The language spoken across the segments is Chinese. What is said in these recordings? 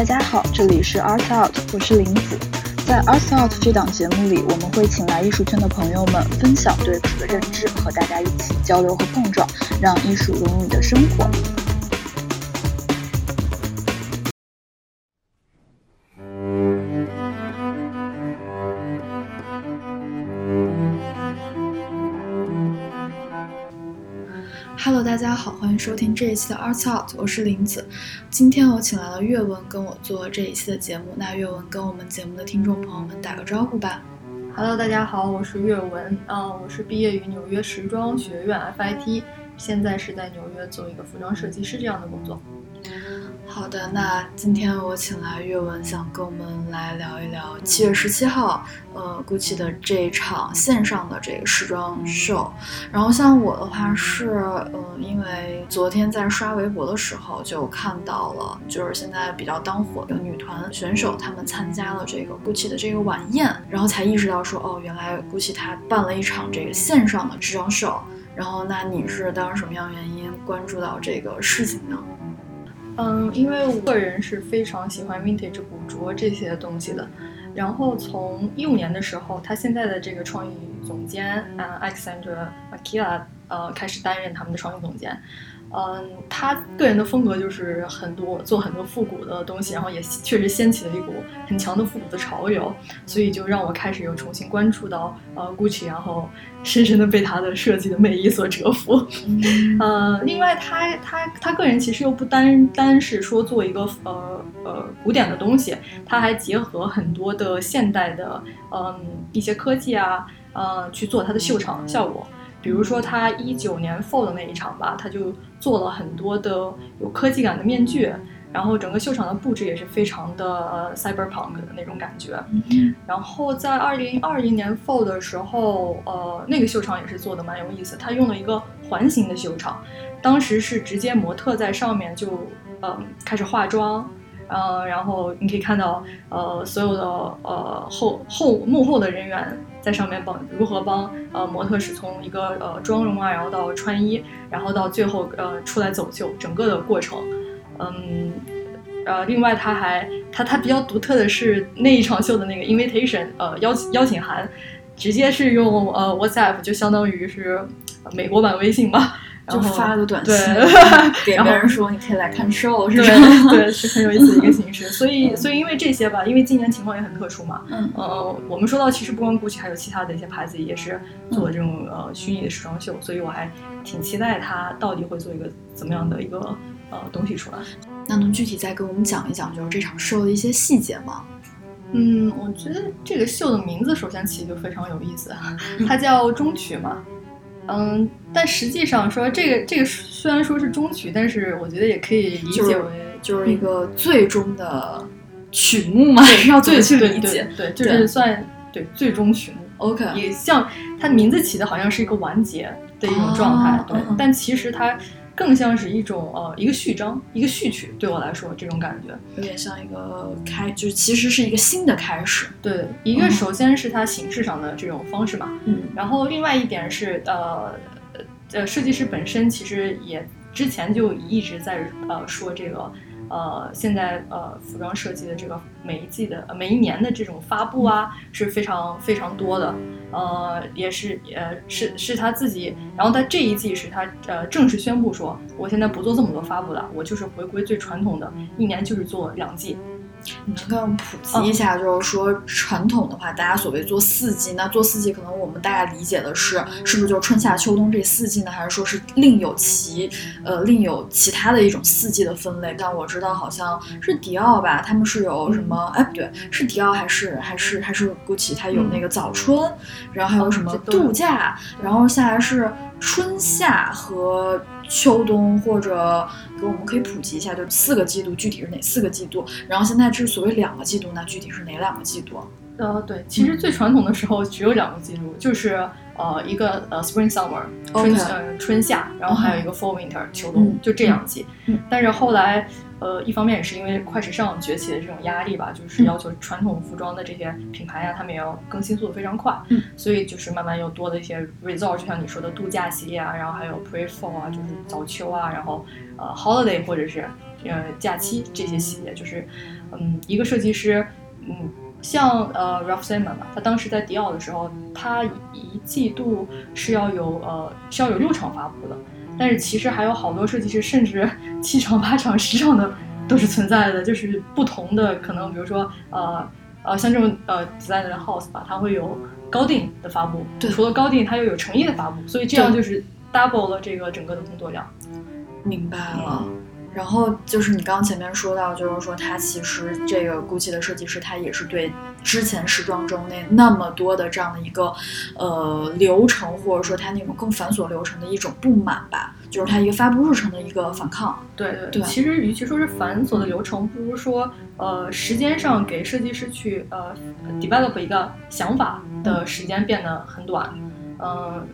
大家好，这里是 Art Out，我是林子。在 Art Out 这档节目里，我们会请来艺术圈的朋友们分享对此的认知，和大家一起交流和碰撞，让艺术融入你的生活。欢迎收听这一期的 Art Out，我是林子。今天我请来了岳文跟我做这一期的节目。那岳文跟我们节目的听众朋友们打个招呼吧。Hello，大家好，我是岳文，啊，我是毕业于纽约时装学院 FIT，现在是在纽约做一个服装设计师这样的工作。好的，那今天我请来岳文，想跟我们来聊一聊七月十七号，呃，GUCCI 的这场线上的这个时装秀。然后像我的话是，嗯，因为昨天在刷微博的时候就看到了，就是现在比较当火的女团选手，她们参加了这个 GUCCI 的这个晚宴，然后才意识到说，哦，原来 GUCCI 它办了一场这个线上的时装秀。然后，那你是当时什么样原因关注到这个事情呢？嗯，因为我个人是非常喜欢 vintage 古着这些东西的。然后从一五年的时候，他现在的这个创意总监啊，Alexander Makila，呃，开始担任他们的创意总监。嗯，他个人的风格就是很多做很多复古的东西，然后也确实掀起了一股很强的复古的潮流，所以就让我开始又重新关注到呃 Gucci，然后深深的被他的设计的魅力所折服。呃，另外他他他个人其实又不单单是说做一个呃呃古典的东西，他还结合很多的现代的嗯一些科技啊呃去做他的秀场效果。比如说他一九年 Fall 的那一场吧，他就做了很多的有科技感的面具，然后整个秀场的布置也是非常的 cyberpunk 的那种感觉。然后在二零二零年 Fall 的时候，呃，那个秀场也是做的蛮有意思，他用了一个环形的秀场，当时是直接模特在上面就呃开始化妆。呃，然后你可以看到，呃，所有的呃后后幕后的人员在上面帮如何帮呃模特是从一个呃妆容啊，然后到穿衣，然后到最后呃出来走秀，整个的过程，嗯，呃，另外他还他他比较独特的是那一场秀的那个 invitation，呃邀请邀请函，直接是用呃 WhatsApp，就相当于是美国版微信吧嘛。就发个短信 给别人说你可以来看 show，是吧？对，是很有意思的一个形式。所以，所以因为这些吧，因为今年情况也很特殊嘛。嗯。呃，我们说到其实不光 GUCCI，还有其他的一些牌子也是做这种呃虚拟的时装秀，所以我还挺期待它到底会做一个怎么样的一个呃东西出来。那能具体再给我们讲一讲，就是这场秀的一些细节吗？嗯，我觉得这个秀的名字首先起就非常有意思，它叫中曲嘛。嗯，但实际上说这个这个虽然说是中曲，但是我觉得也可以理解为就是一个最终的曲目嘛，要最去理解，对，就是算对最终曲目。OK，也像它名字起的好像是一个完结的一种状态，对，但其实它。更像是一种呃一个序章，一个序曲，对我来说这种感觉有点像一个开，就是其实是一个新的开始。对，一个首先是它形式上的这种方式嘛，嗯，然后另外一点是呃呃设计师本身其实也之前就一直在呃说这个。呃，现在呃，服装设计的这个每一季的每一年的这种发布啊，是非常非常多的。呃，也是呃，是是他自己，然后他这一季是他呃正式宣布说，我现在不做这么多发布了，我就是回归最传统的，一年就是做两季。你能跟我们普及一下，就是说传统的话，大家所谓做四季，那做四季可能我们大概理解的是，是不是就春夏秋冬这四季呢？还是说是另有其呃另有其他的一种四季的分类？但我知道好像是迪奥吧，他们是有什么？哎，不对，是迪奥还是还是还是 GUCCI？它有那个早春，然后还有什么度假，然后下来是春夏和。秋冬或者给我们可以普及一下，就四个季度具体是哪四个季度？然后现在这所谓两个季度，那具体是哪两个季度？呃，对，其实最传统的时候只有两个季度，就是呃一个呃 spring summer 春呃春夏，然后还有一个 fall winter 秋冬，嗯就这两季。嗯但是后来呃一方面也是因为快时尚崛起的这种压力吧，就是嗯要求传统服装的这些品牌呀、他们也要更新速度非常快，嗯所以就是慢慢又多了一些 resort，就像你说的度假系列啊，然后还有 pre fall 啊，就是早秋啊，然后呃 holiday 或者是呃假期这些系列，就是嗯一个设计师嗯。像呃 Ralph Simon 嘛，他当时在迪奥的时候，他一季度是要有呃是要有六场发布的，但是其实还有好多设计师，甚至 七场、八场、十场的都是存在的，就是不同的可能，比如说呃呃像这种呃 designer house 吧，它会有高定的发布，对除了高定，它又有诚意的发布，所以这样就是 double 了这个整个的工作量。明白了。然后就是你刚刚前面说到，就是说他其实这个 GUCCI 的设计师，他也是对之前时装周那那么多的这样的一个呃流程，或者说他那种更繁琐流程的一种不满吧，就是他一个发布日程的一个反抗。对对对其实与其说是繁琐的流程，不如说呃时间上给设计师去呃 develop 一个想法的时间变得很短，嗯、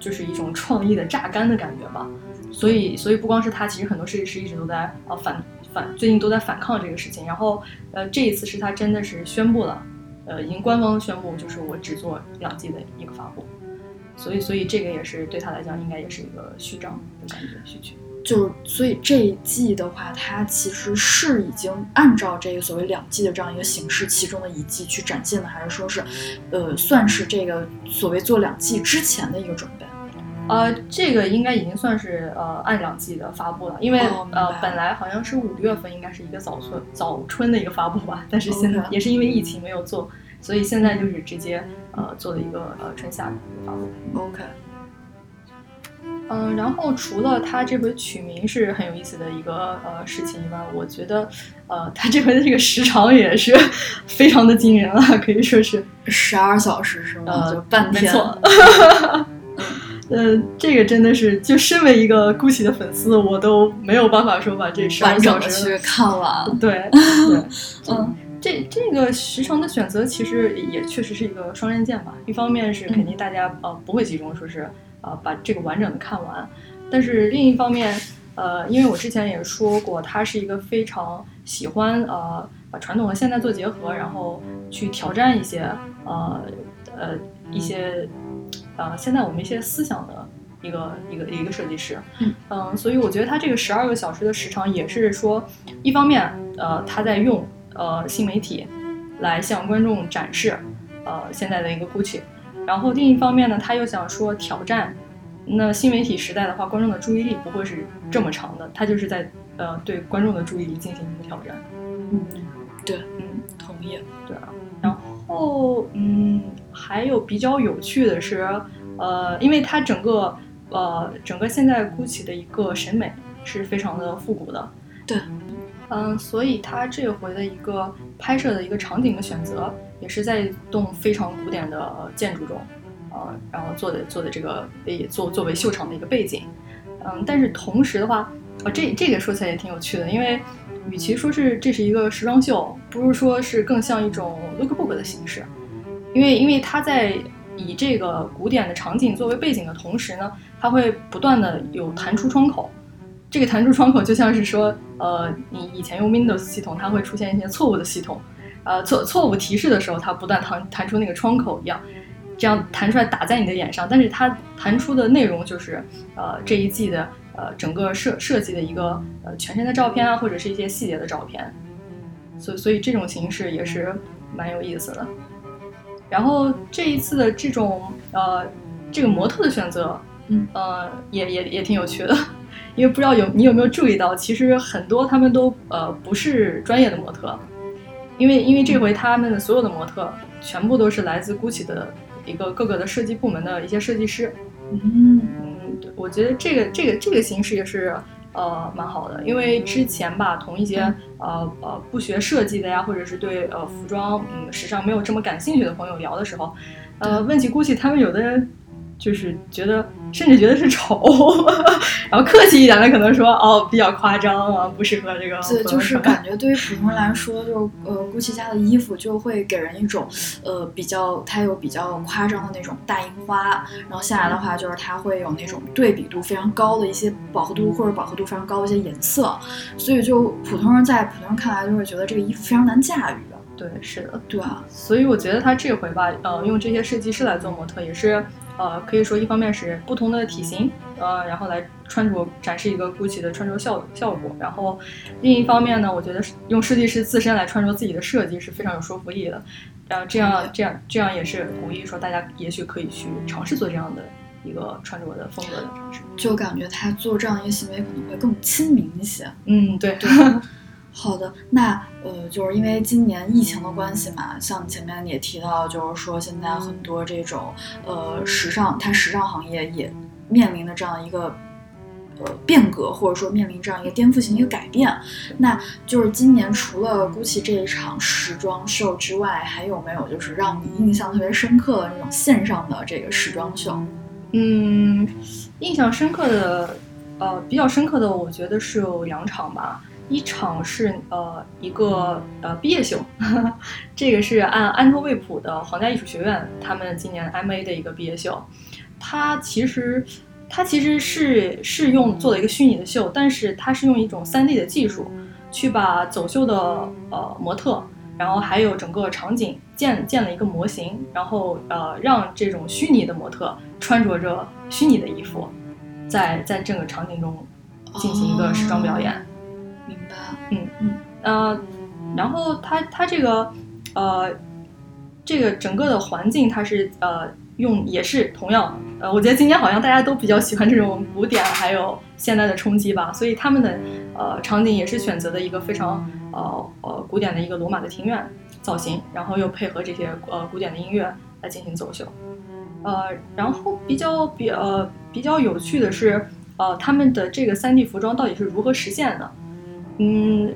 就是一种创意的榨干的感觉吧。所以所以不光是他，其实很多设计师一直都在呃反反最近都在反抗这个事情。然后呃这一次是他真的是宣布了，呃已经官方宣布就是我只做两季的一个发布。所以，所以这个也是对他来讲，应该也是一个序章的感觉，序曲。就所以这一季的话，它其实是已经按照这个所谓两季的这样一个形式，其中的一季去展现的，还是说是，呃，算是这个所谓做两季之前的一个准备？呃，这个应该已经算是呃按两季的发布了，因为、呃本来好像是五月份应该是一个早春早春的一个发布吧，但是现在也是因为疫情没有做，所以现在就是直接呃做了一个呃春夏的发布。OK，嗯，然后除了他这回取名是很有意思的一个呃事情以外，我觉得呃他这回的这个时长也是 非常的惊人了，可以说是十二小时是吗？呃就半天。没错。呃，这个真的是，就身为一个 GUCCI 的粉丝，我都没有办法说把这十二完整的小时去看完。对 对，嗯，这这个时长的选择其实也确实是一个双刃剑吧。一方面是肯定大家呃不会集中说是呃把这个完整的看完，但是另一方面呃，因为我之前也说过，他是一个非常喜欢呃把传统和现代做结合，然后去挑战一些呃呃一些呃现在我们一些思想的。一个一个一个设计师，嗯所以我觉得他这个十二个小时的时长也是说，一方面，呃，他在用呃新媒体来向观众展示呃现在的一个 GUCCI，然后另一方面呢，他又想说挑战，那新媒体时代的话，观众的注意力不会是这么长的，他就是在呃对观众的注意力进行一个挑战。嗯，对，嗯，同意。对啊，然后嗯，还有比较有趣的是，呃，因为它整个呃整个现在 GUCCI 的一个审美是非常的复古的，对，嗯，所以它这回的一个拍摄的一个场景的选择，也是在一栋非常古典的建筑中，呃，然后做的做的这个也作作为秀场的一个背景，嗯，但是同时的话，呃，这这个说起来也挺有趣的，因为与其说是这是一个时装秀，不如说是更像一种 lookbook 的形式，因为因为它在以这个古典的场景作为背景的同时呢，它会不断的有弹出窗口。这个弹出窗口就像是说，呃，你以前用 Windows 系统，它会出现一些错误的系统，呃，错错误提示的时候，它不断弹弹出那个窗口一样，这样弹出来打在你的眼上。但是它弹出的内容就是，呃，这一季的呃整个设设计的一个呃全身的照片啊，或者是一些细节的照片。所所以这种形式也是蛮有意思的。然后这一次的这种呃这个模特的选择，嗯。呃也也也挺有趣的，因为不知道有你有没有注意到，其实很多他们都呃不是专业的模特，因为因为这回他们的所有的模特全部都是来自 GUCCI 的一个各个的设计部门的一些设计师，嗯。嗯，对我觉得这个这个这个形式也是呃蛮好的，因为之前吧，同一些呃呃不学设计的呀，或者是对呃服装嗯时尚没有这么感兴趣的朋友聊的时候，呃问起 GUCCI，他们有的人就是觉得甚至觉得是丑，然后客气一点的可能说哦比较夸张啊，不适合这个。对，就是感觉对于普通人来说，就呃，GUCCI 家的衣服就会给人一种呃比较，它有比较夸张的那种大印花，然后下来的话就是它会有那种对比度非常高的一些饱和度或者饱和度非常高的一些颜色，所以就普通人在普通人看来就会觉得这个衣服非常难驾驭。对，是的，对啊，所以我觉得他这回吧，呃，用这些设计师来做模特，也是，呃，可以说一方面是不同的体型，呃，然后来穿着展示一个 GUCCI 的穿着效效果，然后另一方面呢，我觉得用设计师自身来穿着自己的设计是非常有说服力的，然后这样这样这样也是鼓励说大家也许可以去尝试做这样的一个穿着的风格的尝试，就感觉他做这样一个行为可能会更亲民一些，嗯，对对。好的，那呃，就是因为今年疫情的关系嘛，像前面也提到，就是说现在很多这种呃时尚，它时尚行业也面临的这样一个呃变革，或者说面临这样一个颠覆性一个改变。那就是今年除了 GUCCI 这一场时装秀之外，还有没有就是让你印象特别深刻的那种线上的这个时装秀？嗯，印象深刻的，呃，比较深刻的，我觉得是有两场吧。一场是呃一个呃毕业秀，这个是按安特卫普的皇家艺术学院他们今年 M A 的一个毕业秀。它其实它其实是是用做了一个虚拟的秀，但是它是用一种三 D 的技术去把走秀的呃模特，然后还有整个场景建建了一个模型，然后呃让这种虚拟的模特穿着着虚拟的衣服，在在这个场景中进行一个时装表演。明白，嗯。嗯。呃，然后它它这个呃这个整个的环境，它是呃用也是同样呃，我觉得今天好像大家都比较喜欢这种古典还有现代的冲击吧，所以他们的呃场景也是选择的一个非常呃呃古典的一个罗马的庭院造型，然后又配合这些呃古典的音乐来进行走秀，呃，然后比较比呃比较有趣的是呃他们的这个三 D 服装到底是如何实现的？嗯，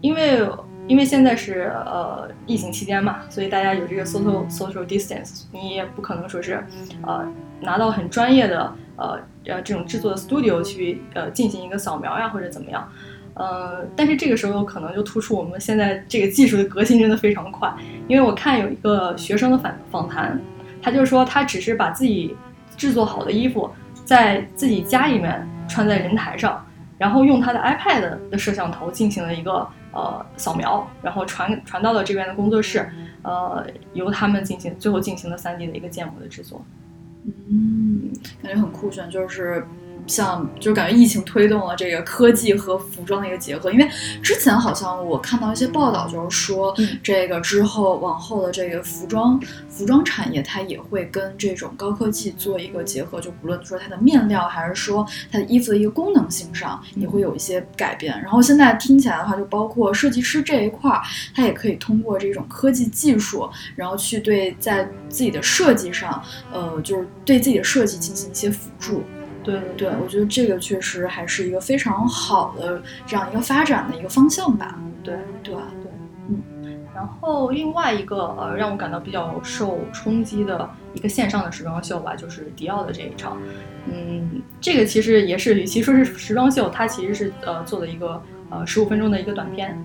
因为因为现在是呃疫情期间嘛，所以大家有这个 social social distance，你也不可能说是呃拿到很专业的呃呃这种制作的 studio 去呃进行一个扫描呀或者怎么样，呃，但是这个时候可能就突出我们现在这个技术的革新真的非常快，因为我看有一个学生的访访谈，他就说他只是把自己制作好的衣服在自己家里面穿在人台上。然后用他的 iPad 的摄像头进行了一个呃扫描，然后传传到了这边的工作室，呃，由他们进行最后进行了 3D 的一个建模的制作。嗯，感觉很酷炫，就是。像就感觉疫情推动了这个科技和服装的一个结合，因为之前好像我看到一些报道，就是说这个之后往后的这个服装服装产业它也会跟这种高科技做一个结合，就不论说它的面料还是说它的衣服的一个功能性上也会有一些改变。然后现在听起来的话，就包括设计师这一块儿，它也可以通过这种科技技术，然后去对在自己的设计上，呃，就是对自己的设计进行一些辅助。对对对，我觉得这个确实还是一个非常好的这样一个发展的一个方向吧。对对对，嗯。然后另外一个呃，让我感到比较受冲击的一个线上的时装秀吧，就是迪奥的这一场。嗯，这个其实也是，与其说是时装秀，它其实是呃做的一个呃十五分钟的一个短片。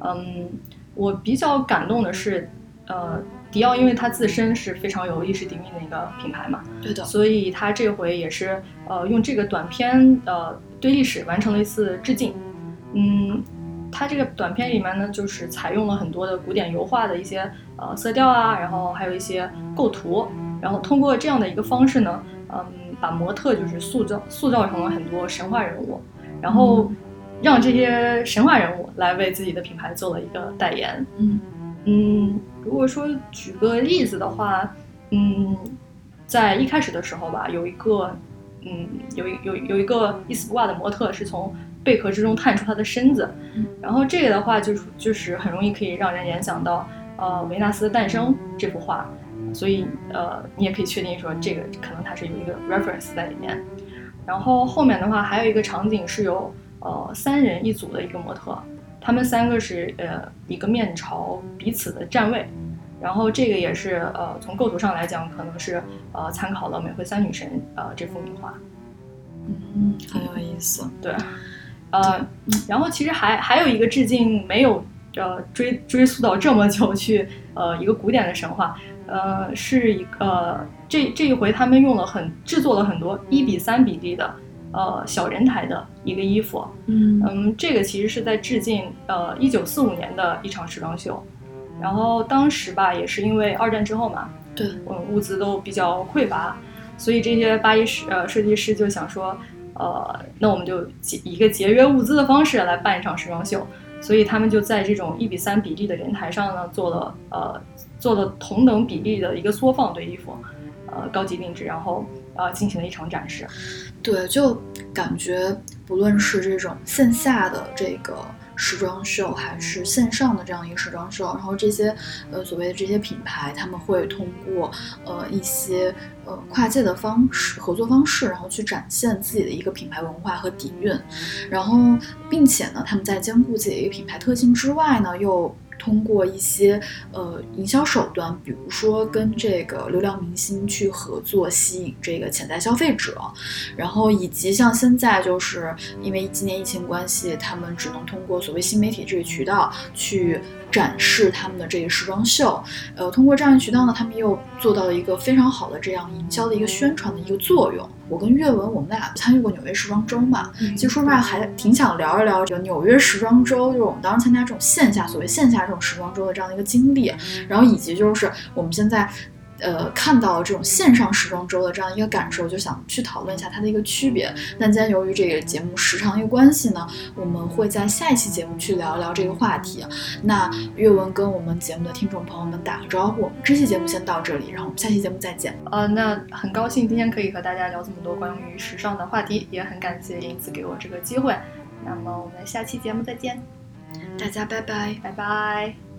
嗯，我比较感动的是，呃。迪奥，因为它自身是非常有历史底蕴的一个品牌嘛，对的，所以它这回也是呃用这个短片呃对历史完成了一次致敬。嗯，它这个短片里面呢，就是采用了很多的古典油画的一些呃色调啊，然后还有一些构图，然后通过这样的一个方式呢，嗯，把模特就是塑造塑造成了很多神话人物，然后让这些神话人物来为自己的品牌做了一个代言。嗯嗯。如果说举个例子的话，嗯，在一开始的时候吧，有一个，嗯，有有有一个一丝不挂的模特是从贝壳之中探出他的身子，然后这个的话就是就是很容易可以让人联想到呃维纳斯的诞生这幅画，所以呃你也可以确定说这个可能它是有一个 reference 在里面。然后后面的话还有一个场景是有呃三人一组的一个模特。他们三个是呃一个面朝彼此的站位，然后这个也是呃从构图上来讲，可能是呃参考了美惠三女神呃这幅名画。嗯，很有意思。对，呃，然后其实还还有一个致敬没有呃追追溯到这么久去呃一个古典的神话，呃是一个这这一回他们用了很制作了很多一比三比例的呃小人台的一个衣服，嗯。嗯，这个其实是在致敬呃一九四五年的一场时装秀，然后当时吧也是因为二战之后嘛，对，嗯，物资都比较匮乏，所以这些巴黎设呃设计师就想说，呃，那我们就节以一个节约物资的方式来办一场时装秀，所以他们就在这种一比三比例的人台上呢，做了呃做了同等比例的一个缩放对衣服，呃高级定制，然后呃进行了一场展示。对，就感觉不论是这种线下的这个时装秀，还是线上的这样一个时装秀，然后这些呃所谓的这些品牌，他们会通过呃一些呃跨界的方式合作方式，然后去展现自己的一个品牌文化和底蕴，然后并且呢，他们在兼顾自己的一个品牌特性之外呢，又通过一些呃营销手段，比如说跟这个流量明星去合作，吸引这个潜在消费者，然后以及像现在就是因为今年疫情关系，他们只能通过所谓新媒体这个渠道去展示他们的这个时装秀。呃，通过这样的渠道呢，他们又做到了一个非常好的这样营销的一个宣传的一个作用。我跟岳文，我们俩参与过纽约时装周嘛，其实说实话还挺想聊一聊这个纽约时装周，就是我们当时参加这种线下所谓线下这种时装周的这样的一个经历，然后以及就是我们现在。呃，看到这种线上时装周的这样一个感受，就想去讨论一下它的一个区别。但今天由于这个节目时长的一个关系呢，我们会在下一期节目去聊一聊这个话题。那阅文跟我们节目的听众朋友们打个招呼，我们这期节目先到这里，然后我们下期节目再见。呃，那很高兴今天可以和大家聊这么多关于时尚的话题，也很感谢银子给我这个机会。那么我们下期节目再见，大家拜拜。拜拜。